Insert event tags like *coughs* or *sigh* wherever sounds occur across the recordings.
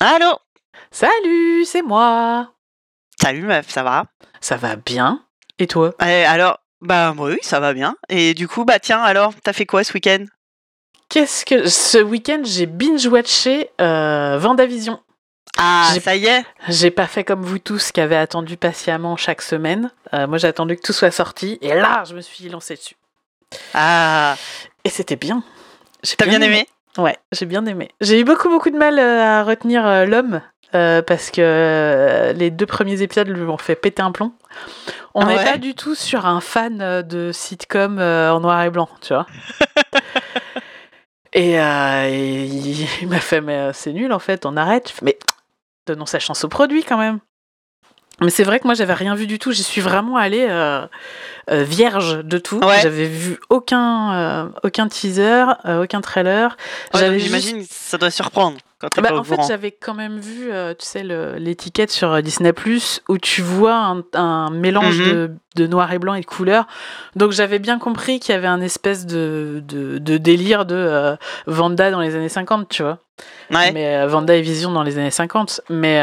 Allô Salut, c'est moi. Salut meuf, ça va? Ça va bien Et toi? Eh, Alors, bah oui, ça va bien. Et du coup, bah tiens, alors, t'as fait quoi ce week-end? Qu'est-ce que ce week-end j'ai binge-watché euh, Vendavision. Ah, J'ai- ça y est J'ai pas fait comme vous tous qui avez attendu patiemment chaque semaine. Euh, moi j'ai attendu que tout soit sorti et là je me suis lancé dessus. Ah, Et c'était bien. T'as bien aimé? Ouais, j'ai bien aimé. J'ai eu beaucoup beaucoup de mal euh, à retenir euh, l'homme euh, parce que les deux premiers épisodes lui ont fait péter un plomb. On Ah n'est ouais pas du tout sur un fan de sitcom en noir et blanc, tu vois. *laughs* et, euh, et il, m'a fait mais c'est nul en fait, on arrête. Je fais, Mais donnons sa chance au produit quand même. Mais c'est vrai que moi j'avais rien vu du tout. J'y suis vraiment allée euh, euh, vierge de tout. Ouais. J'avais vu aucun euh, aucun teaser, euh, aucun trailer. Ouais, juste- J'imagine que ça doit surprendre quand t'es bah, pas au en fait, j'avais quand même vu, euh, tu sais, l'étiquette sur euh, Disney Plus où tu vois un, un mélange Mhm. de, de noir et blanc et de couleurs. Donc j'avais bien compris qu'il y avait un espèce de, de, de délire de euh, Vanda dans les années 50, tu vois. Ouais. Mais euh, Vanda et Vision dans les années 50. Mais,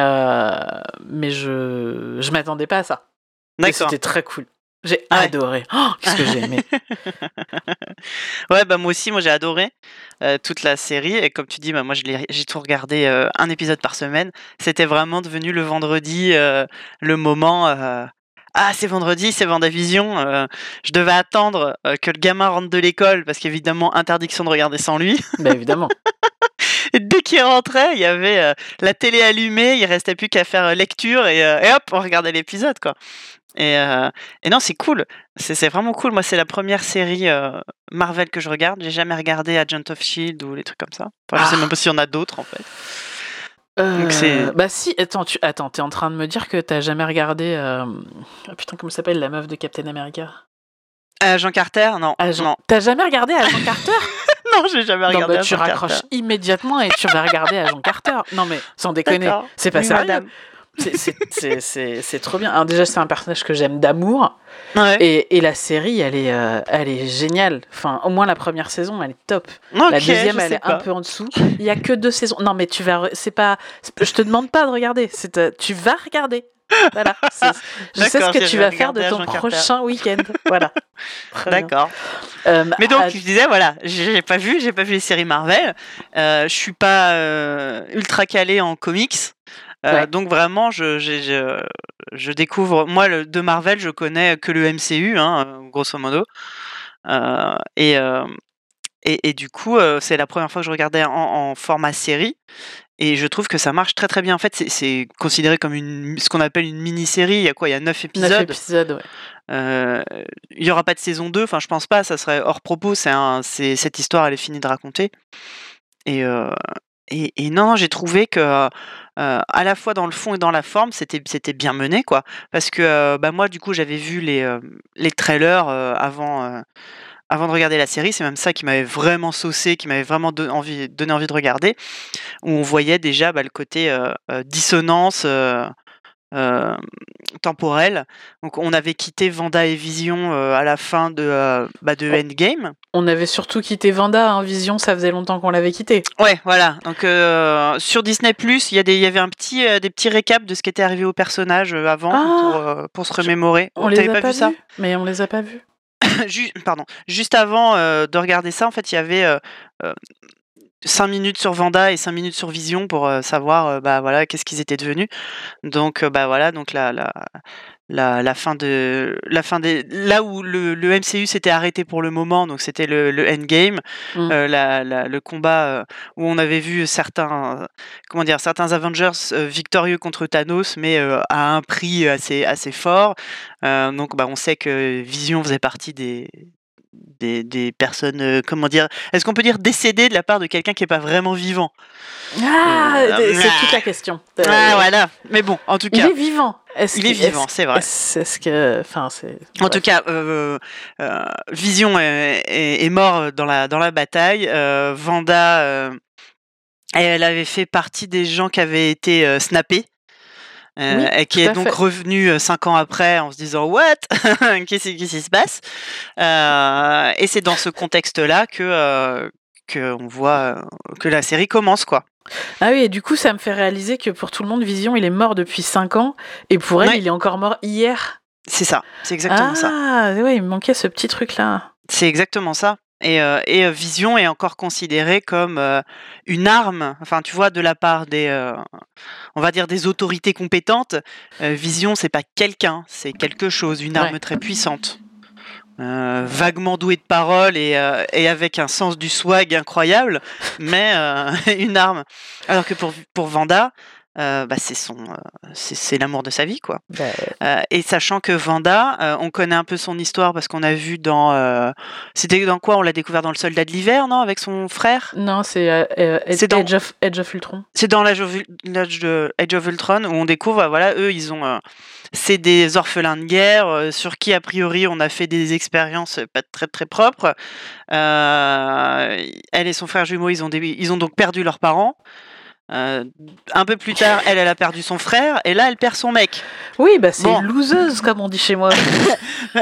mais je je m'attendais pas à ça. C'était très cool. J'ai Ouais. adoré. Oh, Qu'est-ce que j'ai aimé. *laughs* Ouais, bah moi aussi, moi j'ai adoré euh, toute la série. Et comme tu dis, bah, moi j'ai tout regardé euh, un épisode par semaine. C'était vraiment devenu le vendredi, euh, le moment. ah, c'est vendredi, c'est Vendavision. je devais attendre que le gamin rentre de l'école parce qu'évidemment, interdiction de regarder sans lui. *laughs* bah évidemment. *laughs* Et dès qu'il rentrait, il y avait euh, la télé allumée, il restait plus qu'à faire euh, lecture et, euh, et hop, on regardait l'épisode quoi. Et, euh, et non, c'est cool, c'est vraiment cool. Moi, c'est la première série euh, Marvel que je regarde. J'ai jamais regardé Agent of Shield ou les trucs comme ça. Enfin, je sais Ah. même pas s'il y en a d'autres en fait. Euh, bah si, attends, tu attends, t'es en train de me dire que t'as jamais regardé euh, ah, putain comment s'appelle la meuf de Captain America? Agent Carter, non, Agent. non, T'as jamais regardé Agent Carter? *laughs* Non, j'ai jamais Non, regardé. bah, tu raccroches Carter. immédiatement et tu vas regarder Agent Carter. Non mais sans déconner, c'est pas Oui, sérieux. madame. C'est- trop bien. Alors déjà c'est un personnage que j'aime d'amour Ouais. et, et la série elle est euh, elle est géniale. Enfin au moins la première saison elle est top. La deuxième elle est un peu en dessous. Il y a que deux saisons. Non mais tu vas c'est pas je te demande pas de regarder, c'est euh, tu vas regarder. Voilà. Je sais ce que tu vas faire de ton prochain week-end. Voilà. *laughs* D'accord. Euh, Mais donc, ah, je disais, voilà, j'ai pas vu, j'ai pas vu les séries Marvel. Euh, je suis pas ultra calé en comics. Euh, Ouais. Donc vraiment, je, je, je découvre. Moi, le, de Marvel, je connais que le MCU, hein, euh, grosso modo. Euh, et, et, et du coup, c'est la première fois que je regardais en, en format série. Et je trouve que ça marche très très bien. En fait, c'est- considéré comme une, ce qu'on appelle une mini-série. Il y a quoi? Il y a neuf épisodes. neuf épisodes, ouais. Euh, il y aura pas de saison 2, enfin je pense pas, ça serait hors propos, c'est un, c'est cette histoire elle est finie de raconter. Et, euh, et, non, j'ai trouvé que à la fois dans le fond et dans la forme, c'était bien mené quoi. Parce que bah moi du coup j'avais vu les les trailers avant avant de regarder la série, c'est même ça qui m'avait vraiment saucé, qui m'avait vraiment donné envie de regarder, où on voyait déjà bah, le côté dissonance euh, temporelle. Donc on avait quitté Vanda et Vision euh, à la fin de, euh, bah, de. Endgame. On avait surtout quitté Vanda, hein, Vision, ça faisait longtemps qu'on l'avait quitté. Ouais, voilà. Donc euh, sur Disney Plus, il y a des, il y avait un petit, des petits récaps de ce qui était arrivé au personnage avant Ah pour, pour se remémorer. On les a pas, pas, vu ça mais on les a pas vus. *coughs* Pardon. Juste avant de regarder ça, en fait, il y avait 5 minutes sur Vanda et 5 minutes sur Vision pour euh, savoir euh, bah voilà qu'est-ce qu'ils étaient devenus. Donc euh, bah voilà donc la la la, la fin de la fin des là où le, le MCU s'était arrêté pour le moment donc c'était le, le Endgame Mm. euh, la, la- le combat où on avait vu certains comment dire certains Avengers victorieux contre Thanos mais à un prix assez assez fort donc bah on sait que Vision faisait partie des des, des personnes, euh, comment dire, est-ce qu'on peut dire décédées de la part de quelqu'un qui n'est pas vraiment vivant? Ah, Euh, c'est ah. toute la question. Euh, Ah voilà, mais bon, en tout Il cas, est vivant. Il est vivant, c'est vrai. Est-ce est-ce que, enfin, c'est. En bref. tout cas, euh, euh, Vision est, est- est mort dans la, dans la bataille. Euh, Vanda, euh, elle avait fait partie des gens qui avaient été euh, snappés. Euh, Oui, et qui est donc fait. revenue euh, cinq ans après en se disant What? *laughs* Qu'est-ce qui se passe Euh, Et c'est dans ce contexte-là que, euh, que on voit que la série commence quoi. Ah oui, et du coup, ça me fait réaliser que pour tout le monde, Vision, il est mort depuis 5 ans, et pour elle, Ouais. il est encore mort hier. C'est ça, c'est exactement ça. ah, ouais, il me manquait ce petit truc-là. C'est exactement ça. Et, euh, et euh, Vision est encore considérée comme euh, une arme, enfin tu vois, de la part des, euh, on va dire des autorités compétentes. Vision, c'est pas quelqu'un, c'est quelque chose, une arme Ouais. très puissante, vaguement douée de parole et, et avec un sens du swag incroyable, mais *laughs* une arme. Alors que pour pour Vanda, bah, c'est son, euh, c'est l'amour de sa vie quoi. Bah, Euh, et sachant que Vanda, euh, on connaît un peu son histoire parce qu'on a vu dans. euh, C'était dans quoi On l'a découvert dans le Soldat de l'hiver, non Avec son frère? Non, c'est euh, euh, Edge, dans- Edge of, Edge of Ultron. C'est dans l'âge of, l'âge de Age of Ultron où on découvre, euh, voilà, eux, ils ont. euh, c'est des orphelins de guerre euh, sur qui, a priori, on a fait des expériences pas très très propres. Euh, elle et son frère jumeau, ils ont, des- ils ont donc perdu leurs parents. Euh, un peu plus tard, elle, elle a perdu son frère, et là, elle perd son mec. Oui, bah c'est Bon. loseuse, comme on dit chez moi. *laughs*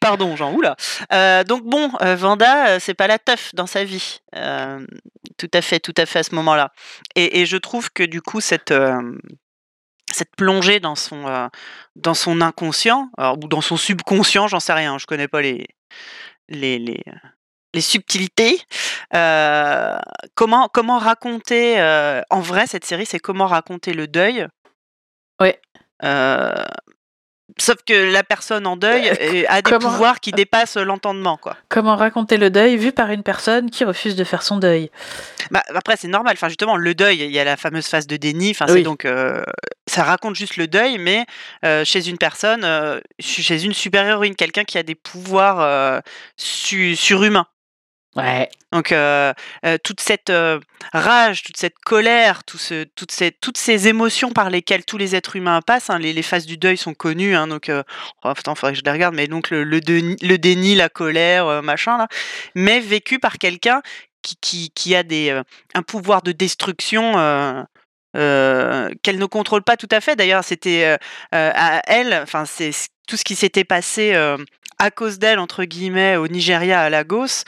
Pardon, Jean, oula. Euh, donc bon, euh, Vanda, euh, c'est pas la teuf dans sa vie. Euh, tout à fait, tout à fait à ce moment-là. Et, et je trouve que du coup, cette, cette plongée dans son, dans son inconscient, alors, ou dans son subconscient, j'en sais rien, je connais pas les, les, les, les subtilités. Euh, comment, comment raconter, euh, en vrai, cette série, c'est comment raconter le deuil? Ouais. Euh, sauf que la personne en deuil Euh, a des comment- pouvoirs qui dépassent l'entendement, quoi. Comment raconter le deuil vu par une personne qui refuse de faire son deuil? Bah, après, c'est normal. Enfin, justement, le deuil, il y a la fameuse phase de déni. Enfin, c'est Oui. donc, ça raconte juste le deuil, mais euh, chez une personne, euh, chez une super-héroïne, quelqu'un qui a des pouvoirs euh, su- surhumains. Ouais. Donc, toute cette rage, toute cette colère, tout ce, toutes, ces, toutes ces émotions par lesquelles tous les êtres humains passent, hein, les, phases du deuil sont connues, hein, donc, oh, attends, faudrait que je les regarde, mais donc le, le, déni, la colère, machin, là, mais vécu par quelqu'un qui, qui, qui a des, un pouvoir de destruction. qu'elle ne contrôle pas tout à fait. D'ailleurs, c'était à elle, enfin, c'est tout ce qui s'était passé à cause d'elle, entre guillemets, au Nigeria, à Lagos,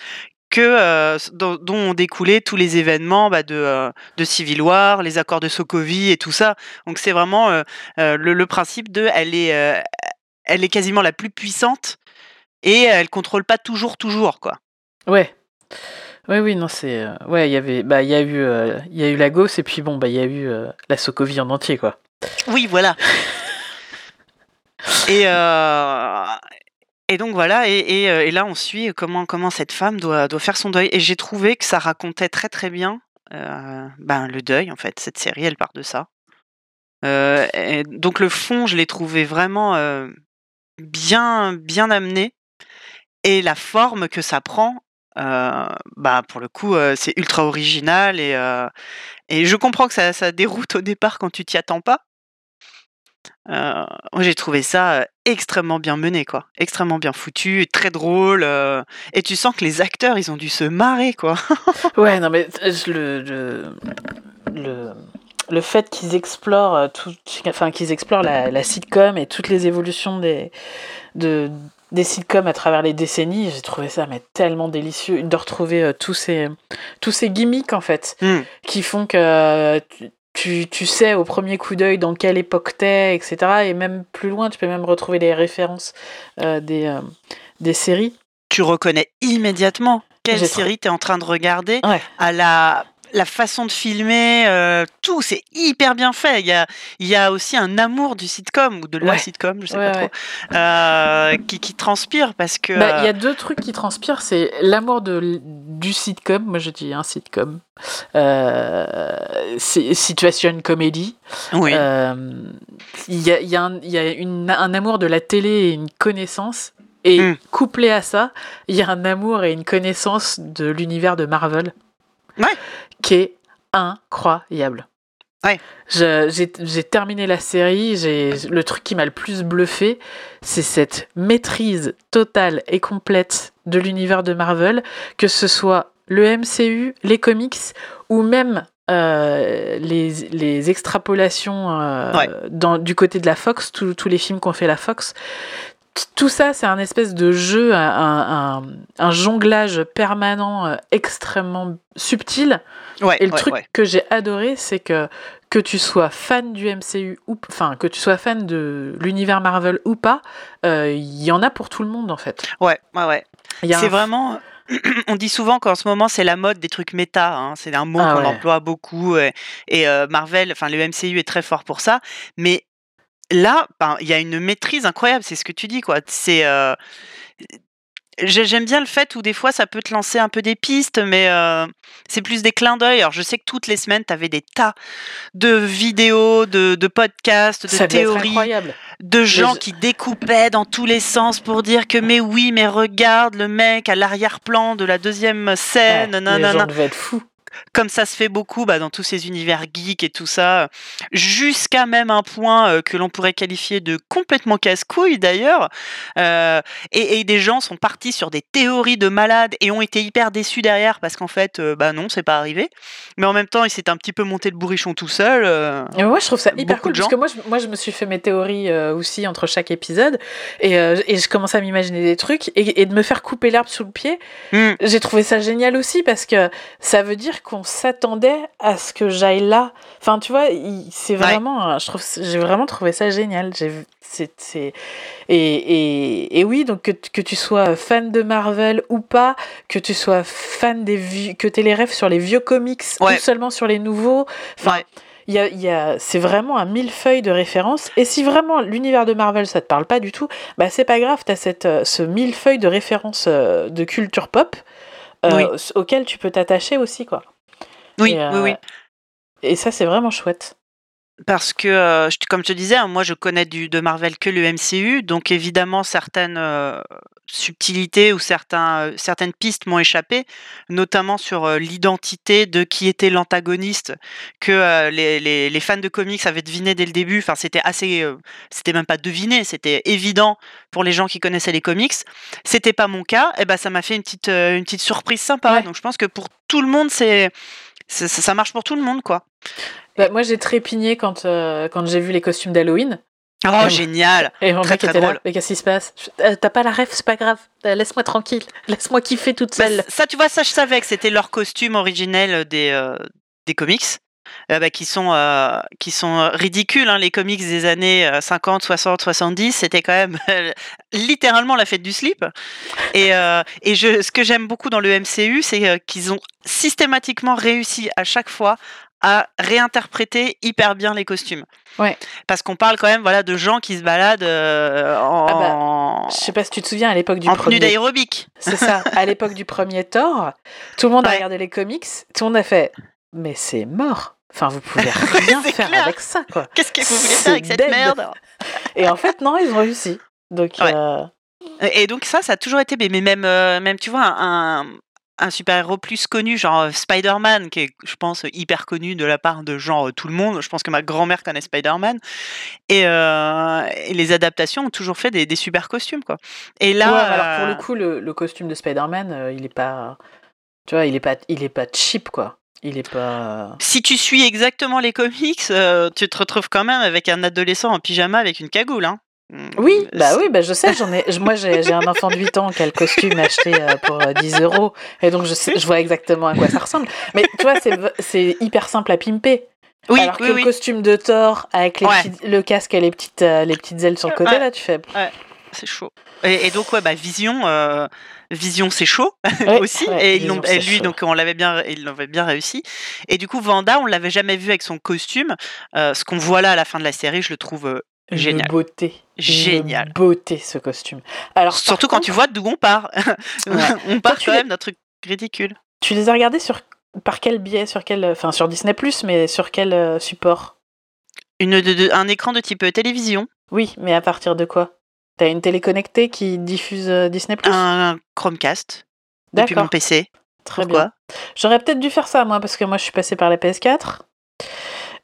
que euh, dont, dont ont découlé tous les événements bah, de, euh, de Civil War, les accords de Sokovie et tout ça. Donc c'est vraiment euh, euh, le, le principe de, elle est, elle est quasiment la plus puissante et elle contrôle pas toujours, toujours quoi. Ouais. Oui, oui, non, c'est. Ouais, il y avait. Bah, il y a eu. Il y a eu Lagos, et puis bon, bah, il y a eu la Sokovie en entier, quoi. Oui, voilà. *laughs* et, et donc voilà, euh, et là on suit comment, comment cette femme doit, faire son deuil. Et j'ai trouvé que ça racontait très très bien euh, ben, le deuil en fait. Cette série, elle part de ça. Euh, donc le fond, je l'ai trouvé vraiment bien, bien amené. Et la forme que ça prend, bah pour le coup, c'est ultra original. Et, et je comprends que ça, ça déroute au départ quand tu t'y attends pas. Euh, moi, j'ai trouvé ça euh, extrêmement bien mené, quoi. Extrêmement bien foutu, très drôle. euh, et tu sens que les acteurs, ils ont dû se marrer, quoi. *laughs* Ouais, non, mais euh, le, le, le, le fait qu'ils explorent, tout, enfin, qu'ils explorent la, la sitcom et toutes les évolutions des, de, des sitcoms à travers les décennies, j'ai trouvé ça mais, tellement délicieux de retrouver euh, tous, ces, tous ces gimmicks, en fait, Hmm. qui font que tu, tu, tu sais au premier coup d'œil dans quelle époque t'es, etc. Et même plus loin, tu peux même retrouver les références euh, des, euh, des séries. Tu reconnais immédiatement quelle J'ai série tu es en train de regarder Ouais. à la, la façon de filmer, euh, tout, c'est hyper bien fait. Il y a, il y a aussi un amour du sitcom ou de la Ouais. sitcom, je sais Ouais, pas ouais. trop, euh, qui, qui transpire parce que. Bah, Il y a deux trucs qui transpirent, c'est l'amour de du sitcom, moi je dis un sitcom, euh, situation comédie. oui. Euh, Il y a, il y a, un, il y a une- un amour de la télé et une connaissance. Et Mm. couplé à ça, il y a un amour et une connaissance de l'univers de Marvel Ouais. qui est incroyable. Ouais. J'ai terminé la série, le truc qui m'a le plus bluffé, c'est cette maîtrise totale et complète de l'univers de Marvel, que ce soit le MCU, les comics ou même euh, les, les extrapolations euh, Ouais. dans, du côté de la Fox, tous tous les films qu'ont fait la Fox. Tout ça, c'est un espèce de jeu, un, un, un jonglage permanent euh, extrêmement subtil. Ouais, Et le ouais, truc ouais. que j'ai adoré, c'est que que tu sois fan du MCU ou enfin que tu sois fan de l'univers Marvel ou pas, euh, il y en a pour tout le monde en fait. Ouais, ouais, ouais. C'est un- vraiment. *clears throat* On dit souvent qu'en ce moment c'est la mode des trucs méta. hein. C'est un mot Ah qu'on ouais. emploie beaucoup et, et, euh, Marvel, enfin le MCU est très fort pour ça. Mais là, ben, il y a une maîtrise incroyable. C'est ce que tu dis, quoi. C'est euh, j'ai- J'aime bien le fait où des fois ça peut te lancer un peu des pistes, mais euh, c'est plus des clins d'œil. Alors je sais que toutes les semaines, tu avais des tas de vidéos, de, de podcasts, de ça théories incroyable. de gens je- qui découpaient dans tous les sens pour dire que mais oui, mais regarde le mec à l'arrière-plan de la deuxième scène, Ouais, les nanana. gens devaient être fous. Comme ça se fait beaucoup bah, dans tous ces univers geeks et tout ça, jusqu'à même un point euh, que l'on pourrait qualifier de complètement casse-couille d'ailleurs. Euh, et, et des gens sont partis sur des théories de malades et ont été hyper déçus derrière parce qu'en fait, euh, bah non, c'est pas arrivé. Mais en même temps, il s'est un petit peu monté le bourrichon tout seul. Et moi, je trouve ça hyper cool parce que moi, je, moi, je me suis fait mes théories aussi entre chaque épisode et, et je commence à m'imaginer des trucs et, et de me faire couper l'herbe sous le pied. hmm, J'ai trouvé ça génial aussi parce que ça veut dire qu'on s'attendait à ce que j'aille là. Enfin, tu vois, c'est vraiment, je trouve, j'ai vraiment trouvé ça génial. J'ai, c'est, c'est- et, et, et oui, donc que, que tu sois fan de Marvel ou pas, que tu sois fan des vieux, que tu les rêves sur les vieux comics Ouais. ou seulement sur les nouveaux. Enfin, Ouais. y a, y a, c'est vraiment un millefeuille de références. Et si vraiment l'univers de Marvel, ça te parle pas du tout, bah c'est pas grave, t'as cette, euh, ce millefeuille de références euh, de culture pop euh, Oui. auquel tu peux t'attacher aussi, quoi. Oui, et, euh, oui, oui. Et ça, c'est vraiment chouette. Parce que, euh, je- comme je te disais, hein, moi je connais du, de Marvel que le MCU, donc évidemment certaines euh, subtilités ou certains, euh, certaines pistes m'ont échappé, notamment sur euh, l'identité de qui était l'antagoniste que euh, les, les- les fans de comics avaient deviné dès le début. Enfin, c'était assez, euh, c'était même pas deviné, c'était évident pour les gens qui connaissaient les comics. C'était pas mon cas, et ben ça m'a fait une petite, euh, une petite surprise sympa. Ouais. Donc je pense que pour tout le monde, c'est- ça ça marche pour tout le monde, quoi. Bah, moi, j'ai trépigné quand, euh, quand j'ai vu les costumes d'Halloween. Oh, génial! Et mon Très, mec très était là. drôle. Mais qu'est-ce qui se passe? Euh, T'as pas la ref, c'est pas grave. Euh, Laisse-moi tranquille. Laisse-moi kiffer toute Bah, seule. ça, tu vois, ça, je savais que c'était leur costume originel des, euh, des comics. Euh, bah, qui sont euh, qui sont euh, ridicules hein, les comics des années euh, 50 60 70 c'était quand même *laughs* littéralement la fête du slip et euh, et je ce que j'aime beaucoup dans le MCU c'est qu'ils ont systématiquement réussi à chaque fois à réinterpréter hyper bien les costumes Ouais. parce qu'on parle quand même voilà de gens qui se baladent euh, en, Ah bah, Je sais pas si tu te souviens, à l'époque du en premier d'aérobic C'est ça. À l'époque du premier Thor, tout le monde a regardé les comics, tout le monde a fait Mais c'est mort. Enfin, vous pouvez *laughs* rien faire clair. avec ça, quoi. qu'est-ce que vous voulez faire avec cette dead. merde *laughs* Et en fait, non, ils ont réussi. Donc, Ouais. euh, Et donc ça, ça a toujours été, mais même, euh, même tu vois, un, un super-héros plus connu, genre euh, Spider-Man, qui est, je pense, hyper connu de la part de genre tout le monde. Je pense que ma grand-mère connaît Spider-Man. Et, euh, et les adaptations ont toujours fait des, des super costumes, quoi. Et là, ouais, alors pour le coup, le, le costume de Spider-Man, euh, il est pas. Tu vois, il est pas, il est pas cheap, quoi. Il est pas. si tu suis exactement les comics, euh, tu te retrouves quand même avec un adolescent en pyjama avec une cagoule, hein. Oui, Mm, bah oui, bah je sais, j'en ai, moi j'ai un enfant de 8 ans qui a le costume acheté euh, pour euh, 10 euros, et donc je, sais, je vois exactement à quoi ça ressemble. Mais tu vois, c'est hyper simple à pimper. Oui, Alors oui, que oui. le costume de Thor avec les Ouais. petits- le casque et les petites, euh, les petites ailes sur le côté, Ouais. là, tu fais. c'est chaud. Et, et donc ouais, bah Vision, euh, Vision c'est chaud *laughs* Ouais, aussi. ouais, et ils Vision, l'ont- c'est et lui chaud. donc on l'avait bien, il l'avait bien réussi. Et du coup Vanda, on l'avait jamais vu avec son costume. Euh, ce qu'on voit là à la fin de la série, je le trouve euh, Une génial. beauté. Génial. Une beauté ce costume. Alors, Surtout quand tu vois d'où on part. *laughs* *laughs* on part tu quand même d'un truc ridicule. Tu les as regardés sur par quel biais, sur quel, enfin sur Disney mais sur quel euh, support? Une, de- de- un écran de type télévision, Oui, mais à partir de quoi? T'as une télé connectée qui diffuse euh, Disney un Chromecast depuis mon D'accord, PC. très Pourquoi? bien. J'aurais peut-être dû faire ça moi parce que moi je suis passée par la PS4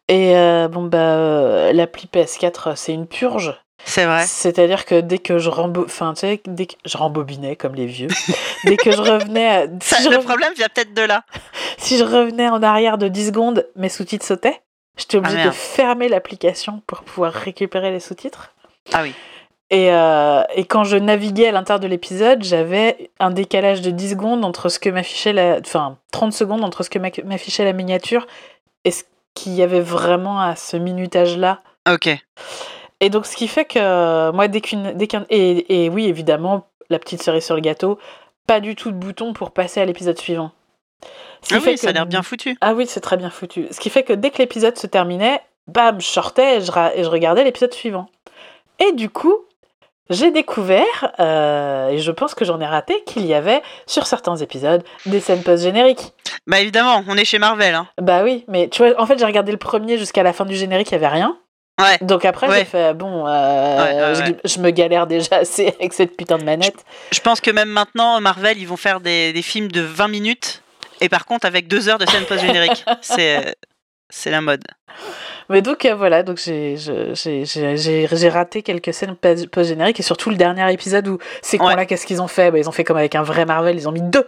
et euh, bon bah euh, l'appli PS4 c'est une purge. C'est vrai. C'est-à-dire que dès que je rembo... enfin tu sais dès que je rembobinais comme les vieux, *laughs* dès que je revenais à- Ça, si, je le problème vient peut-être de là. *laughs* si je revenais en arrière de 10 secondes, mes sous-titres sautaient. J'étais obligée de fermer l'application pour pouvoir récupérer les sous-titres. Ah oui. Et, euh, et quand je naviguais à l'intérieur de l'épisode, j'avais un décalage de 10 secondes entre ce que m'affichait la. Enfin, 30 secondes entre ce que m'a- m'affichait la miniature et ce qu'il y avait vraiment à ce minutage-là. Ok. Et donc, ce qui fait que euh, moi, dès qu'une. Dès qu'un- et, et oui, évidemment, la petite cerise sur le gâteau, pas du tout de bouton pour passer à l'épisode suivant. Ce qui Ah fait oui, ça a que- l'air bien foutu. Ah oui, c'est très bien foutu. Ce qui fait que dès que l'épisode se terminait, bam, je sortais et je, ra- et je regardais l'épisode suivant. Et du coup, j'ai découvert, euh, et je pense que j'en ai raté, qu'il y avait sur certains épisodes des scènes post-génériques. Bah évidemment, on est chez Marvel. Hein. Bah oui, mais tu vois, en fait, j'ai regardé le premier jusqu'à la fin du générique, il n'y avait rien. Ouais. Donc après, Ouais. j'ai fait, bon, euh, Ouais, je, me galère déjà assez avec cette putain de manette. Je pense que même maintenant, Marvel, ils vont faire des, des films de 20 minutes. Et par contre, avec deux heures de scène post-générique. *laughs* c'est, c'est la mode. Mais donc euh, voilà, donc j'ai raté quelques scènes post-génériques et surtout le dernier épisode où ces Ouais. cons-là, qu'est-ce qu'ils ont fait? Bah, Ils ont fait comme avec un vrai Marvel, ils ont mis deux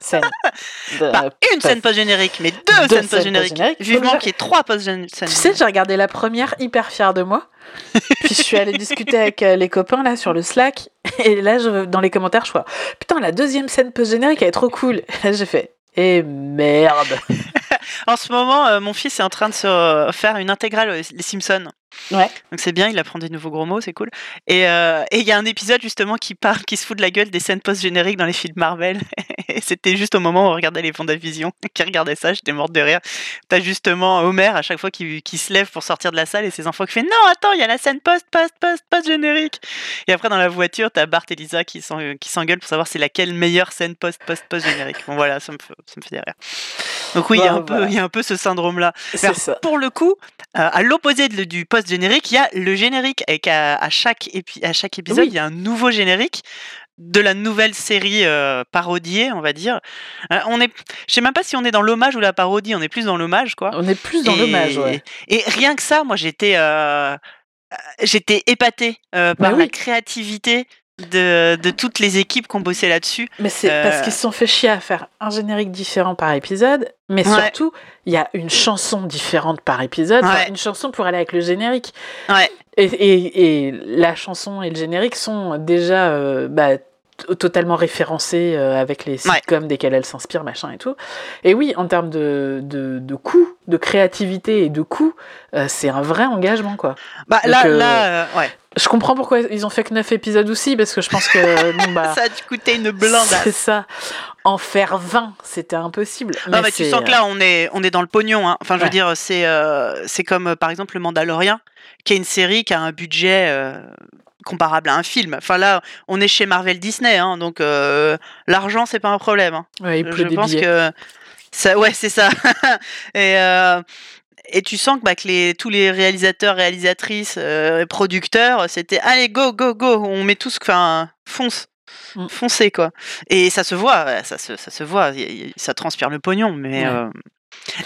scènes. *laughs* de- Pas une scène post-générique, mais deux, Deux scènes post-génériques. Vivement qu'il y ait trois post-génériques. Tu sais, j'ai regardé la première hyper fière de moi. Puis je suis allée discuter *laughs* avec euh, les copains là sur le Slack. Et là, je, dans les commentaires, je vois Putain, la deuxième scène post-générique, elle est trop cool. Et là, j'ai fait Et merde *laughs* En ce moment, euh, mon fils est en train de se euh, faire une intégrale Les Simpsons. Ouais. Donc c'est bien, il apprend des nouveaux gros mots, c'est cool. Et euh, et il y a un épisode justement qui parle, qui se fout de la gueule des scènes post-génériques dans les films Marvel. *laughs* Et c'était juste au moment où on regardait les Vision *laughs* qui regardait ça, j'étais morte de rire. T'as justement Homer à chaque fois qui, qui se lève pour sortir de la salle et ses enfants qui fait non attends il y a la scène post post post post générique. Et après dans la voiture t'as Bart et Lisa qui qui s'engueulent pour savoir c'est laquelle meilleure scène post post post générique. Bon voilà ça me fait, ça me fait des rires. Donc oui il y a un peu voilà. y a un peu ce syndrome là. C'est Alors, ça. Pour le coup, euh, à l'opposé de- du post-générique, il y a le générique. Et qu'à à chaque, épi- à chaque épisode, Oui. il y a un nouveau générique de la nouvelle série euh, parodiée, on va dire. Euh, on est, je sais même pas si on est dans l'hommage ou la parodie, on est plus dans l'hommage, quoi. On est plus dans l'hommage, ouais. Et rien que ça, moi, j'étais, euh, euh, j'étais épatée euh, Bah par oui. la créativité de, de toutes les équipes qui ont bossé là-dessus. Mais c'est Euh, parce qu'ils se sont fait chier à faire un générique différent par épisode, mais Ouais. surtout, il y a une chanson différente par épisode, enfin, une chanson pour aller avec le générique. Ouais. Et, et, et la chanson et le générique sont déjà euh, bah, totalement référencés euh, avec les Ouais. sitcoms desquels elles s'inspirent, machin et tout. Et oui, en termes de, de, de coût, de créativité et de coût, euh, c'est un vrai engagement, quoi. Bah, Donc, là, euh, là, euh, ouais. Je comprends pourquoi ils ont fait que 9 épisodes aussi, parce que je pense que... bon, *laughs* bah, Ça a dû coûter une blindasse. c'est ça. En faire 20, c'était impossible. Non, mais tu sens que là, on est, on est dans le pognon. hein. Enfin, je veux dire, c'est euh, c'est comme, euh, par exemple, Le Mandalorian, qui est une série qui a un budget euh, comparable à un film. Enfin, là, on est chez Marvel Disney, hein, donc euh, l'argent, c'est pas un problème. hein. euh, ouais, il Je des pense billets. que... Ça, ouais, c'est ça. *laughs* et, euh, et tu sens que, bah, que les, tous les réalisateurs, réalisatrices, euh, producteurs, c'était allez, go, go, go, on met tous, enfin, fonce. Mm. Foncez, quoi. Et ça se voit, ça se, ça se voit, ça transpire le pognon, mais, Ouais. euh,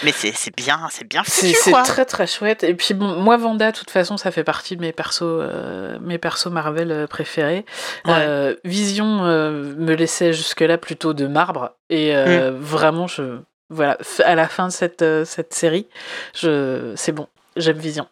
mais c'est bien, c'est bien C'est foutu, c'est très très chouette. Et puis bon, moi Vanda, de toute façon, ça fait partie de mes persos, euh, mes persos Marvel euh, préférés. Ouais. Euh, Vision euh, me laissait jusque-là plutôt de marbre. Et Mm. vraiment, je voilà, à la fin de cette, cette série, je c'est bon, j'aime Vision.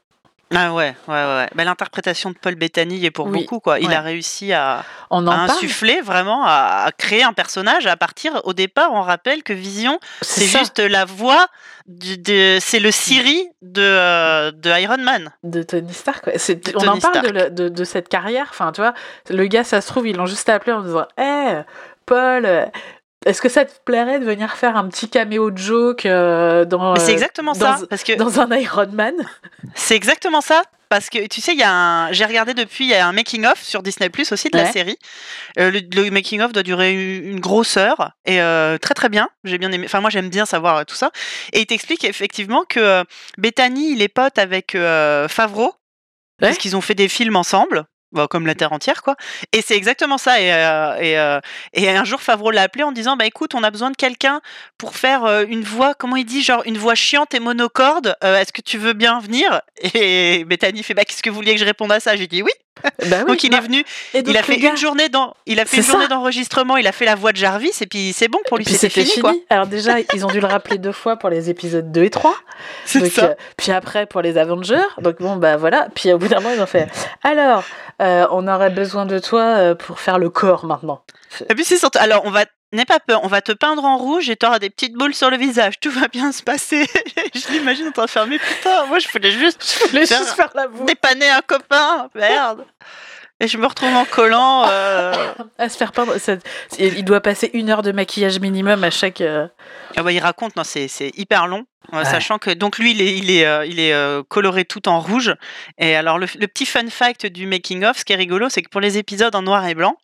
Ah ouais, ouais, ouais. Bah, L'interprétation de Paul Bettany est pour Oui, beaucoup, quoi. Il ouais. a réussi à, On insuffler vraiment, à, à créer un personnage à partir, au départ, on rappelle que Vision, c'est juste la voix, du, de, c'est le Siri de, euh, de Iron Man. de Tony Stark. ouais. C'est- De on en parle de, la- cette carrière. Enfin, tu vois, le gars, ça se trouve, ils l'ont juste appelé en disant Hé, Paul, euh, est-ce que ça te plairait de venir faire un petit caméo de joke euh, dans, Mais c'est euh, exactement dans, ça, parce que dans un Iron Man? C'est exactement ça. Parce que tu sais, il y a un, j'ai regardé depuis, il y a un making of sur Disney Plus aussi de la série. Euh, le, le making of doit durer une, grosse heure et euh, très très bien. J'ai bien aimé. Enfin moi j'aime bien savoir euh, tout ça. Et il t'explique effectivement que euh, Bethany il est pote avec euh, Favreau parce qu'ils ont fait des films ensemble. Bah, comme la Terre entière, quoi. Et c'est exactement ça. Et, euh, et, euh, et un jour, Favreau l'a appelé en disant Bah écoute, on a besoin de quelqu'un pour faire euh, une voix, comment il dit, genre une voix chiante et monocorde. Euh, Est-ce que tu veux bien venir? Et Bethany fait Bah qu'est-ce que vous vouliez que je réponde à ça? J'ai dit Oui. *laughs* Bah oui, Donc il bah, est venu, et il donc, a fait gars- une journée dans, il a fait une journée d'enregistrement, il a fait la voix de Jarvis et puis c'est bon pour lui, Puis c'était fini, quoi. Alors déjà, *laughs* ils ont dû le rappeler deux fois pour les épisodes 2 et 3. *laughs* C'est Donc, ça. euh, puis après pour les Avengers. Donc bon bah voilà. Puis au bout d'un moment ils ont fait. Alors, euh, on aurait besoin de toi euh, pour faire le corps maintenant. Et puis c'est surtout, alors on va, n'aie pas peur, on va te peindre en rouge et t'auras des petites boules sur le visage, tout va bien se passer. *laughs* je l'imagine en train de faire, mais putain, moi je voulais juste *laughs* Je voulais Faire- juste faire la boue. dépanner un copain, merde. Et je me retrouve en collant. euh, *laughs* À se faire peindre. ça- il doit passer une heure de maquillage minimum à chaque. euh, Ah bah, il raconte, non, c'est c'est hyper long, euh, Ouais. sachant que donc lui, il est, il est, euh, il est euh, coloré tout en rouge. Et alors le, le petit fun fact du making of, ce qui est rigolo, c'est que pour les épisodes en noir et blanc,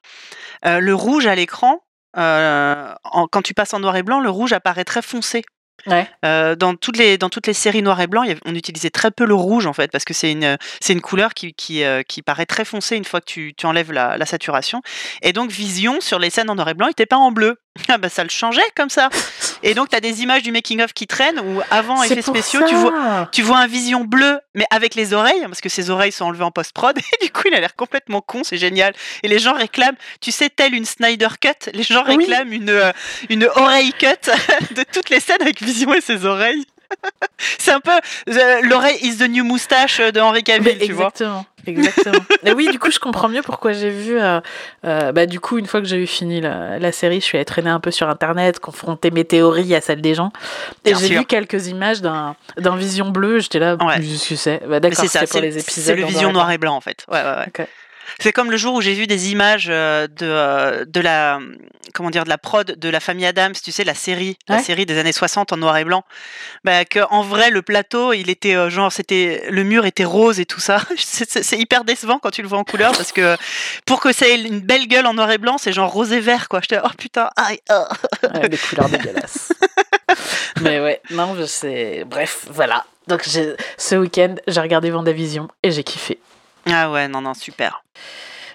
euh, le rouge à l'écran, euh, en- quand tu passes en noir et blanc, le rouge apparaît très foncé. Ouais. Euh, dans toutes les dans toutes les séries noir et blanc, on utilisait très peu le rouge en fait parce que c'est une c'est une couleur qui qui, euh, qui paraît très foncée une fois que tu, tu enlèves la, la saturation. Et donc Vision sur les scènes en noir et blanc, il était pas en bleu. Ah bah ça le changeait comme ça. Et donc tu as des images du making of qui traînent où avant effets spéciaux, tu vois tu vois un Vision bleu mais avec les oreilles parce que ses oreilles sont enlevées en post prod *laughs* et du coup il a l'air complètement con, c'est génial. Et les gens réclament, tu sais tel une Snyder cut, les gens Oui. réclament une euh, une oreille cut *laughs* de toutes les scènes avec Vision et ses oreilles. *laughs* C'est un peu euh, l'oreille is the new moustache de Henri Cavill, tu vois. exactement, exactement. *laughs* Et oui, du coup, je comprends mieux pourquoi j'ai vu. euh, euh, bah, du coup, une fois que j'ai eu fini la, la série, je suis allée traîner un peu sur Internet, confronter mes théories à celles des gens. Et j'ai vu quelques images d'un Vision bleu. J'étais là, Ouais. que c'est Bah, D'accord, c'est pour les épisodes. c'est le Vision noir et blanc en fait. Ouais, ouais, ouais. C'est comme le jour où j'ai vu des images euh, de, euh, de la comment dire de la prod de la famille Adams, tu sais la série, la série des années 60 en noir et blanc. Bah, que en vrai le plateau, il était euh, genre c'était le mur était rose et tout ça. *laughs* C'est- hyper décevant quand tu le vois en couleur parce que pour que ça ait une belle gueule en noir et blanc, c'est genre rose et vert quoi. J'étais oh putain, aïe. oh. Ouais, des couleurs dégueulasses. *laughs* Mais ouais, non, je sais. Bref, voilà. Donc, ce week-end, j'ai regardé Vendavision et j'ai kiffé. Ah ouais, non non, super.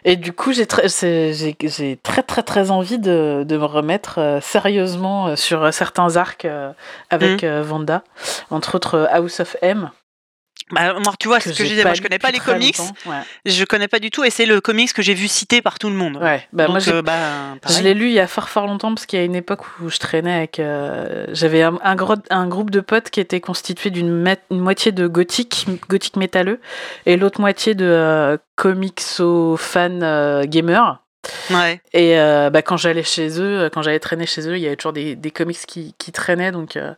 Et du coup, j'ai très, j'ai très, très, très envie de, de me remettre euh, sérieusement euh, sur euh, certains arcs euh, avec Mmh. euh, Vanda, entre autres House of M. Bah, moi, tu vois, ce que je disais, moi je connais pas les comics. Ouais, je connais pas du tout et c'est le comics que j'ai vu cité par tout le monde. ouais. Bah, moi, Donc, j'ai euh, bah, Je l'ai lu il y a fort fort longtemps parce qu'il y a une époque où je traînais avec. euh, J'avais un, un, gros- un groupe de potes qui était constitué d'une moitié de gothique, gothique métalleux, et l'autre moitié de euh, comics-fans euh, gamers. Ouais. Et euh, bah, quand j'allais chez eux, quand j'allais traîner chez eux, il y avait toujours des, des comics qui, qui traînaient, donc euh,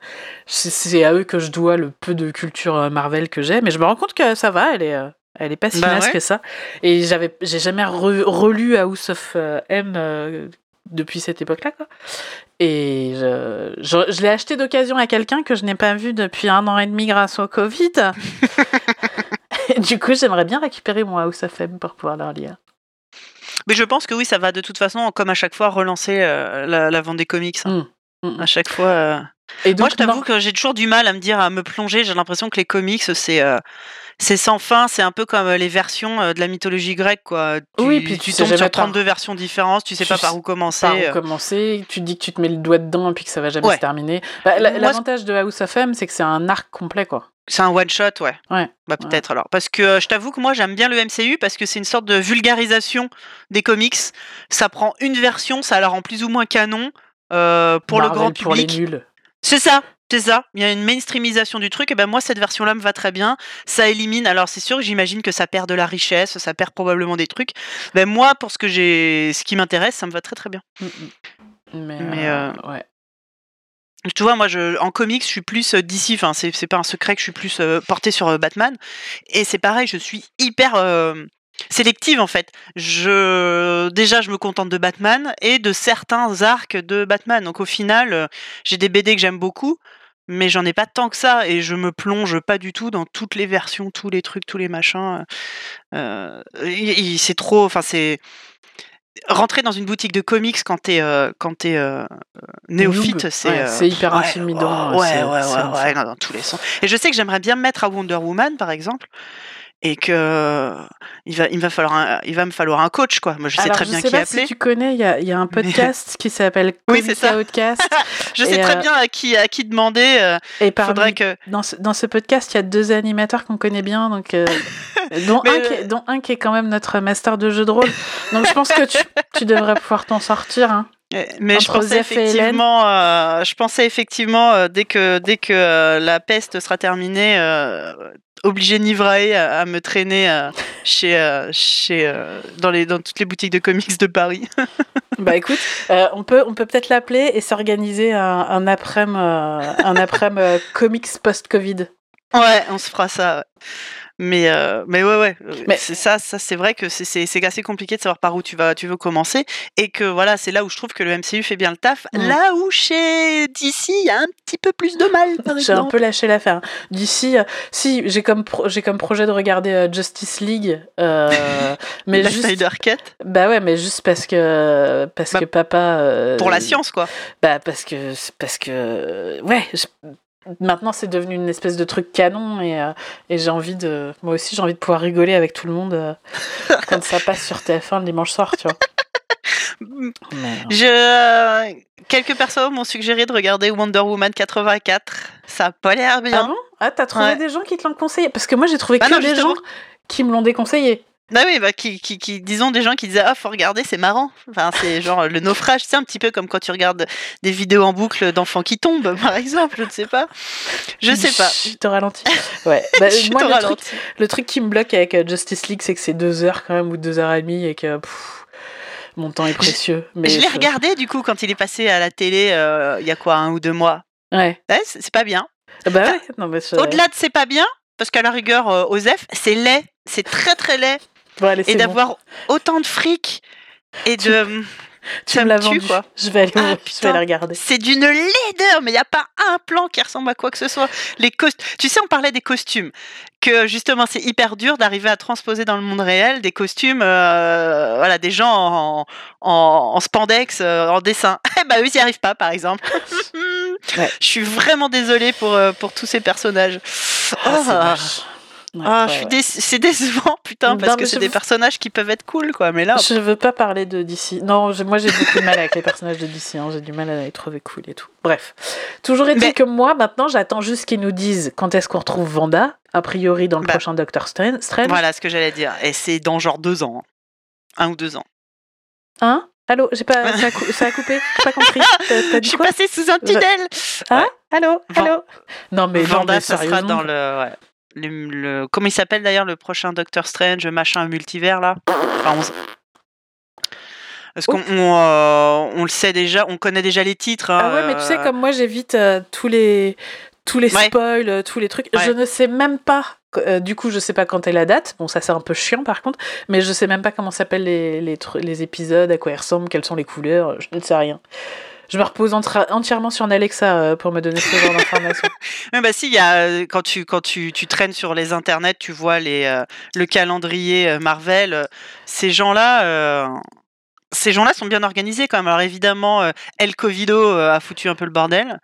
c'est- à eux que je dois le peu de culture euh, Marvel que j'ai. Mais je me rends compte que ça va, elle est, euh, elle est pas si Bah ouais. que ça. Et j'avais, j'ai jamais re- relu House of euh, M euh, depuis cette époque-là. Et je, je, je l'ai acheté d'occasion à quelqu'un que je n'ai pas vu depuis un an et demi grâce au Covid. *laughs* Du coup, j'aimerais bien récupérer mon House of M pour pouvoir le relire. Mais je pense que oui, ça va de toute façon, comme à chaque fois, relancer euh, la, la vente des comics. hein. Mm. Mm. À chaque fois. euh. Et Moi, je t'avoue que j'ai toujours du mal à me dire, à me plonger. J'ai l'impression que les comics, c'est. C'est sans fin, c'est un peu comme euh, les versions euh, de la mythologie grecque, quoi. Tu, Oui, puis tu tombes sur par- 32 versions différentes, tu sais Tu pas par où commencer. par où euh. commencer, tu te dis que tu te mets le doigt dedans et puis que ça va jamais Ouais. se terminer. Bah, L'avantage de House of M, c'est que c'est un arc complet, quoi. C'est un one shot, ouais. Ouais. Bah peut-être alors. Parce que euh, je t'avoue que moi j'aime bien le MCU parce que c'est une sorte de vulgarisation des comics. Ça prend une version, ça la rend plus ou moins canon euh, pour le grand Pour les public. nuls. C'est ça, c'est ça. Il y a une mainstreamisation du truc. Et ben moi cette version-là me va très bien. Ça élimine. Alors c'est sûr que j'imagine que ça perd de la richesse, ça perd probablement des trucs. Ben moi pour ce que j'ai, ce qui m'intéresse, ça me va très très bien. Mm, mm. Mais, Mais, euh, ouais. Tu vois, moi, je, en comics, je suis plus euh, d'ici. Enfin, c'est pas un secret que je suis plus euh, portée sur euh, Batman. Et c'est pareil, je suis hyper euh, sélective en fait. Je déjà, je me contente de Batman et de certains arcs de Batman. Donc au final, euh, j'ai des BD que j'aime beaucoup, mais j'en ai pas tant que ça et je me plonge pas du tout dans toutes les versions, tous les trucs, tous les machins. Euh, c'est trop. Enfin, c'est rentrer dans une boutique de comics quand t'es euh, quand t'es euh, néophyte, c'est Ouais, euh, c'est hyper ouais, intimidant, Ouais, ouais, ouais, ouais, dans tous les sens. Et je sais que j'aimerais bien me mettre à Wonder Woman, par exemple. Et que il va, il va falloir, un- il va me falloir un coach quoi. Moi je sais Alors, très je bien sais qui pas appeler. si tu connais, il y a, y a un podcast qui s'appelle *laughs* Oui, Comica c'est ça. Outcast. *laughs* Je sais très euh, bien à qui, à qui demander. euh, Et faudrait que. dans, ce, dans ce podcast, il y a deux animateurs qu'on connaît bien, donc, euh, *laughs* dont, un qui dont un qui est quand même notre master de jeu de rôle. Donc je pense que tu, tu devrais pouvoir t'en sortir. hein. Mais je Entre pensais effectivement, euh, je pensais effectivement euh, dès que dès que euh, la peste sera terminée, euh, obligé Nivrae à, à me traîner euh, chez euh, chez euh, dans les dans toutes les boutiques de comics de Paris. *laughs* Bah écoute, euh, on peut on peut peut-être l'appeler et s'organiser un, un après-midi euh, un après-midi, euh, comics post-Covid. Ouais, on se fera ça. ouais. Mais euh, mais ouais ouais, euh, Mais- c'est ça ça c'est vrai que c'est c'est c'est assez compliqué de savoir par où tu vas tu veux commencer et que voilà c'est là où je trouve que le MCU fait bien le taf. Mm. Là où chez DC il y a un petit peu plus de mal. par J'ai un peu lâché l'affaire. D'ici, euh, si j'ai comme pro- j'ai comme projet de regarder euh, Justice League, *laughs* mais la juste Snyder Cut bah ouais, mais juste parce que parce Bah, que papa pour la science quoi. Bah parce que parce que ouais. Maintenant, c'est devenu une espèce de truc canon et, euh, et j'ai envie de. Moi aussi, j'ai envie de pouvoir rigoler avec tout le monde euh, quand ça passe sur TF1 le dimanche soir, tu vois. *laughs* Mais, euh, Je... euh, Quelques personnes m'ont suggéré de regarder Wonder Woman 84. Ça a pas l'air Ah bien. bon? Ah, t'as trouvé Ouais. des gens qui te l'ont conseillé? Parce que moi, j'ai trouvé Bah que non, des gens qui me l'ont déconseillé. Bah oui, bah, qui, qui, qui- disons des gens qui disaient ah faut regarder, c'est marrant. Enfin c'est *laughs* genre le naufrage, c'est un petit peu comme quand tu regardes des vidéos en boucle d'enfants qui tombent, *laughs* par exemple. Je ne sais pas. Je sais pas. Je te ralentis. *laughs* Ouais. Bah, Je moi, te le truc, ralentis. le truc qui me bloque avec euh, Justice League, c'est que c'est deux heures quand même ou deux heures et demie et que pff, mon temps est précieux. Mais je l'ai regardé du coup quand il est passé à la télé euh, il y a quoi un ou deux mois? Ouais. Ouais, c'est pas bien. Bah ouais. Non mais je- Au-delà de c'est pas bien, parce qu'à la rigueur, euh, Osef, c'est laid, c'est très très laid. Bon, allez, Et bon. d'avoir autant de fric et de. Tu ça me me tue, quoi. Je vais aller, Ah, je vais aller regarder. C'est d'une laideur, mais il n'y a pas un plan qui ressemble à quoi que ce soit. Les Tu sais, on parlait des costumes, que justement c'est hyper dur d'arriver à transposer dans le monde réel des costumes, euh, voilà, des gens en, en, en spandex, euh, en dessin. *laughs* Eh ben eux, ils n'y arrivent pas, par exemple. *laughs* Ouais. Je suis vraiment désolée pour, euh, pour tous ces personnages. Ah, vache. Ouais, Ah, ouais, ouais. *laughs* c'est décevant, putain, parce Non, que c'est des personnages qui peuvent être cool, quoi. Mais là, Je veux pas parler de DC. Non, je- moi j'ai beaucoup de mal avec les personnages de DC. hein. J'ai du mal à les trouver cool et tout. Bref. Toujours est-il Mais- que moi, maintenant, j'attends juste qu'ils nous disent quand est-ce qu'on retrouve Vanda, a priori dans le Bah, prochain Doctor Strange. Voilà ce que j'allais dire. Et c'est dans genre deux ans. hein. Un ou deux ans. Hein? Allô J'ai pas. Ça a, cou- ça a coupé *laughs* J'ai pas compris. Je dit suis passée sous un tunnel. Hein Allô? Allô? Non, mais non, Vanda, mais ça sera dans le, ouais, le, le- Comment il s'appelle d'ailleurs le prochain Doctor Strange, machin multivers là? Enfin, on- Parce qu'on on, euh, on le sait déjà, on connaît déjà les titres. hein, Ah ouais, mais tu sais, euh, comme moi, j'évite euh, tous les tous les spoils, tous les trucs. Ouais. Je ne sais même pas. euh, du coup, je sais pas quand est la date. Bon, ça c'est un peu chiant par contre. Mais je sais même pas comment s'appellent les, les, les épisodes, à quoi ils ressemblent, quelles sont les couleurs. Je ne sais rien. Je me repose entièrement sur Alexa euh, pour me donner ce genre d'informations. *laughs* Bah si, y a, euh, quand tu quand tu, tu traînes sur les internets, tu vois les euh, le calendrier Marvel. ces gens-là, euh, ces gens-là sont bien organisés quand même. Alors évidemment, euh, El Covido a foutu un peu le bordel,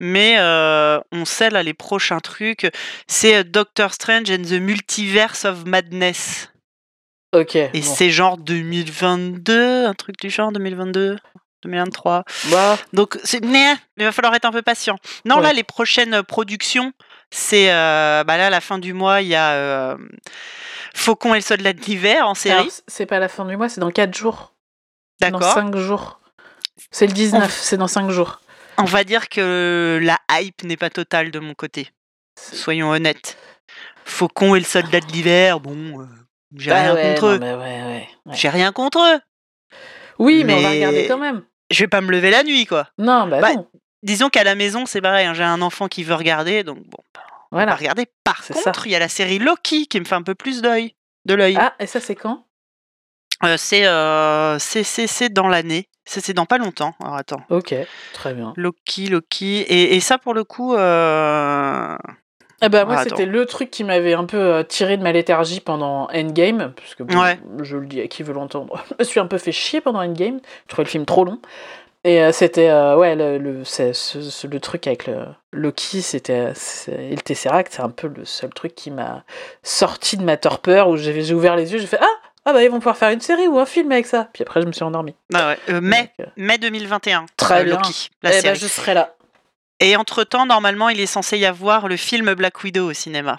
mais on sait là les prochains trucs. C'est Doctor Strange and the Multiverse of Madness. Ok. Et bon. c'est genre 2022, un truc du genre 2022. 2023. Bah, Donc, c'est né, il va falloir être un peu patient. Non, Ouais. là, les prochaines euh, productions, c'est. euh, bah là, à la fin du mois, il y a euh, Faucon et le soldat de l'hiver en série. c'est pas la fin du mois, c'est dans 4 jours. Dans D'accord. 5 jours. C'est le 19, c'est dans 5 jours. On va dire que la hype n'est pas totale de mon côté. Soyons honnêtes. Faucon et le soldat de l'hiver, bon, euh, j'ai Bah rien ouais, contre eux. mais ouais, ouais, ouais. J'ai rien contre eux. Oui, mais... on va Mais- regarder quand même. Je vais pas me lever la nuit, quoi. Non, bah, Bah, non. Disons qu'à la maison, c'est pareil. hein, j'ai un enfant qui veut regarder, donc bon, on va Voilà. regarder. Par contre, il y a la série Loki qui me fait un peu plus d'œil. De l'œil. Ah, et ça, c'est quand? Euh, c'est euh, c'est dans l'année. C'est c'est dans pas longtemps. Alors attends. Ok, très bien. Loki, Loki. Et, et ça, pour le coup, euh, Ah bah moi Ah, c'était le truc qui m'avait un peu euh, tiré de ma léthargie pendant Endgame, parce que bon, Ouais. je le dis à qui veut l'entendre, *laughs* je me suis un peu fait chier pendant Endgame, je trouvais le film trop long. Et euh, c'était, euh, ouais, le, le, le truc avec le Loki, c'était, et le Tesseract, c'est un peu le seul truc qui m'a sorti de ma torpeur, où j'ai ouvert les yeux, j'ai fait Ah Ah bah ils vont pouvoir faire une série ou un film avec ça. Puis après, je me suis endormie. Ah ouais. Euh, mai, Donc, mai 2021. Très bien. Loki, la eh ben, série. je serai là. Et entre-temps, normalement, il est censé y avoir le film Black Widow au cinéma.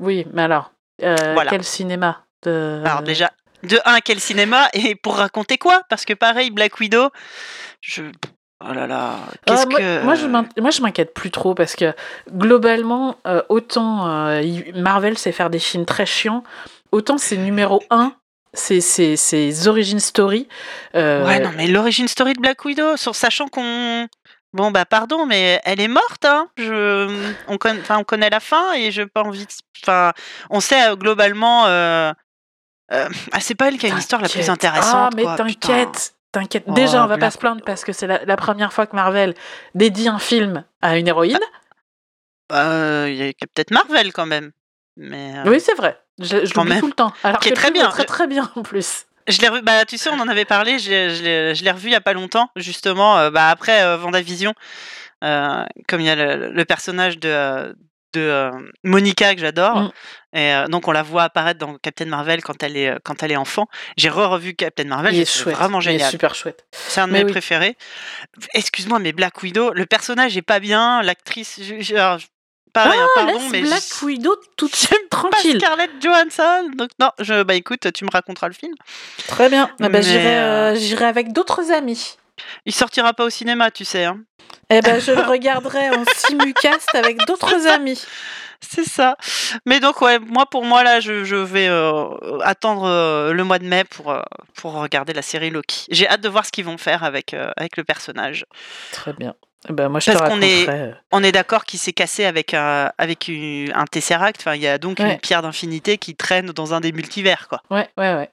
Oui, mais alors, euh, Voilà. quel cinéma de... Alors déjà, de un, quel cinéma *laughs* Et pour raconter quoi? Parce que pareil, Black Widow, je... Oh là là, Ah, moi, que... moi, je m'inquiète plus trop parce que globalement, euh, autant euh, Marvel sait faire des films très chiants, autant c'est numéro un, ses origin story. euh, Ouais, non, mais l'origine story de Black Widow, sur, sachant qu'on... Bon, bah pardon, mais elle est morte, hein. Je... On, enfin, on connaît la fin et je pas envie de... Enfin, on sait euh, globalement... euh, euh, Ah, c'est pas elle qui a une histoire la plus t'inquiète. intéressante, Ah, mais t'inquiète, t'inquiète. Oh, Déjà, on va pas se plaindre parce que c'est la, la première fois que Marvel dédie un film à une héroïne. Euh, Il y a peut-être Marvel, quand même. Mais... Oui, c'est vrai. Je, je l'oublie tout le temps. Alors Qui est que très est bien. Très très bien en plus. Je l'ai revu, bah tu sais, on en avait parlé, je l'ai- revu il y a pas longtemps, justement, euh, bah, après euh, Vendavision, euh, comme il y a le, le personnage de, euh, de Monica que j'adore, Mm. et donc on la voit apparaître dans Captain Marvel quand elle est, quand elle est enfant. J'ai re-revu Captain Marvel, Il j'ai est trouvé chouette. vraiment Il est génial. super chouette. C'est un de Mais mes oui. préférés. Excuse-moi, mais Black Widow, le personnage est pas bien, l'actrice, pareil, hein, pardon, Laisse mais Black je- Widow toute seule, pas tranquille. Scarlett Johansson, donc non, je, bah écoute, tu me raconteras le film. Très bien. Ah bah, Mais, j'irai, euh, euh, j'irai avec d'autres amis. Il sortira pas au cinéma, tu sais. Hein. Eh ben, je le regarderai en simulcast avec *laughs* d'autres amis. C'est ça. Mais donc, ouais, moi, pour moi, là, je, je vais euh, attendre euh, le mois de mai pour, euh, pour regarder la série Loki. J'ai hâte de voir ce qu'ils vont faire avec, euh, avec le personnage. Très bien. Eh ben, moi, je te Parce qu'on est- euh, On est d'accord qu'il s'est cassé avec un, avec une- un Tesseract. Enfin, il y a donc Ouais. une pierre d'infinité qui traîne dans un des multivers, quoi, Ouais, ouais, ouais.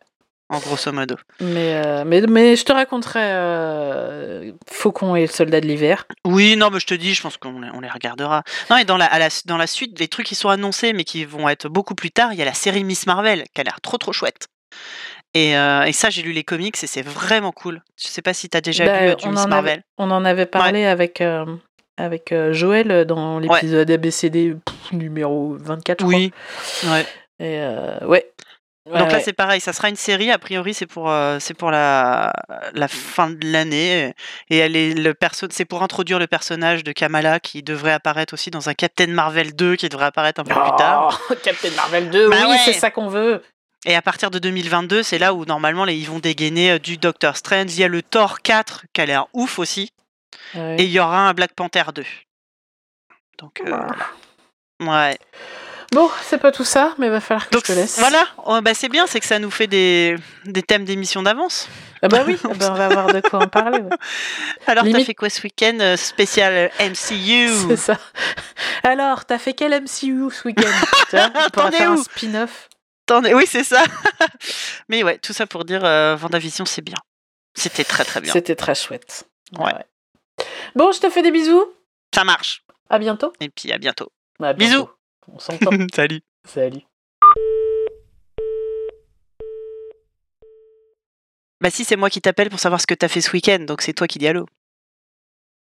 en grosso modo. Mais, euh, mais, mais je te raconterai euh, Faucon et le soldat de l'hiver. Oui, non, mais je te dis, je pense qu'on les, on les regardera. Non, et dans la, à la- dans la suite, les trucs qui sont annoncés, mais qui vont être beaucoup plus tard, il y a la série Miss Marvel, qui a l'air trop trop chouette. Et, euh, et ça, j'ai lu les comics et c'est vraiment cool. Je sais pas si tu as déjà Bah, lu du on Miss avait- Marvel. On en avait parlé avec, euh, avec euh, Joël dans l'épisode ABCD pff, numéro 24, je Oui. Ouais. crois. Et euh, ouais. Ouais, Donc là, ouais. c'est pareil, ça sera une série. A priori, c'est pour, c'est pour la, la fin de l'année. Et elle est le perso c'est pour introduire le personnage de Kamala qui devrait apparaître aussi dans un Captain Marvel 2 qui devrait apparaître un peu plus tard. Oh, *laughs* Captain Marvel 2, Bah oui, ouais. c'est ça qu'on veut. Et à partir de 2022, c'est là où normalement les- ils vont dégainer euh, du Doctor Strange. Il y a le Thor 4 qui a l'air ouf aussi. Ouais. Et il y aura un Black Panther 2. Donc, euh, ouais. Bon, c'est pas tout ça, mais va falloir que Donc je te laisse. voilà, Oh, bah, c'est bien, c'est que ça nous fait des, des thèmes d'émission d'avance. Ah bah oui, *laughs* ah bah on va avoir de quoi en parler. ouais. *laughs* Alors, t'as fait quoi ce week-end euh, spécial MCU *laughs* C'est ça. Alors, t'as fait quel MCU ce week-end? On pourra T'en es faire un où? spin-off. Attendez, Oui, c'est ça. *laughs* Mais ouais, tout ça pour dire euh, Vendavision, c'est bien. C'était très très bien. C'était très chouette. Ouais. Bon, je te fais des bisous. Ça marche. À bientôt. Et puis à bientôt. À bientôt. Bisous. On s'entend. *laughs* Salut. Salut. Bah si, c'est moi qui t'appelle pour savoir ce que t'as fait ce week-end, donc c'est toi qui dis allô.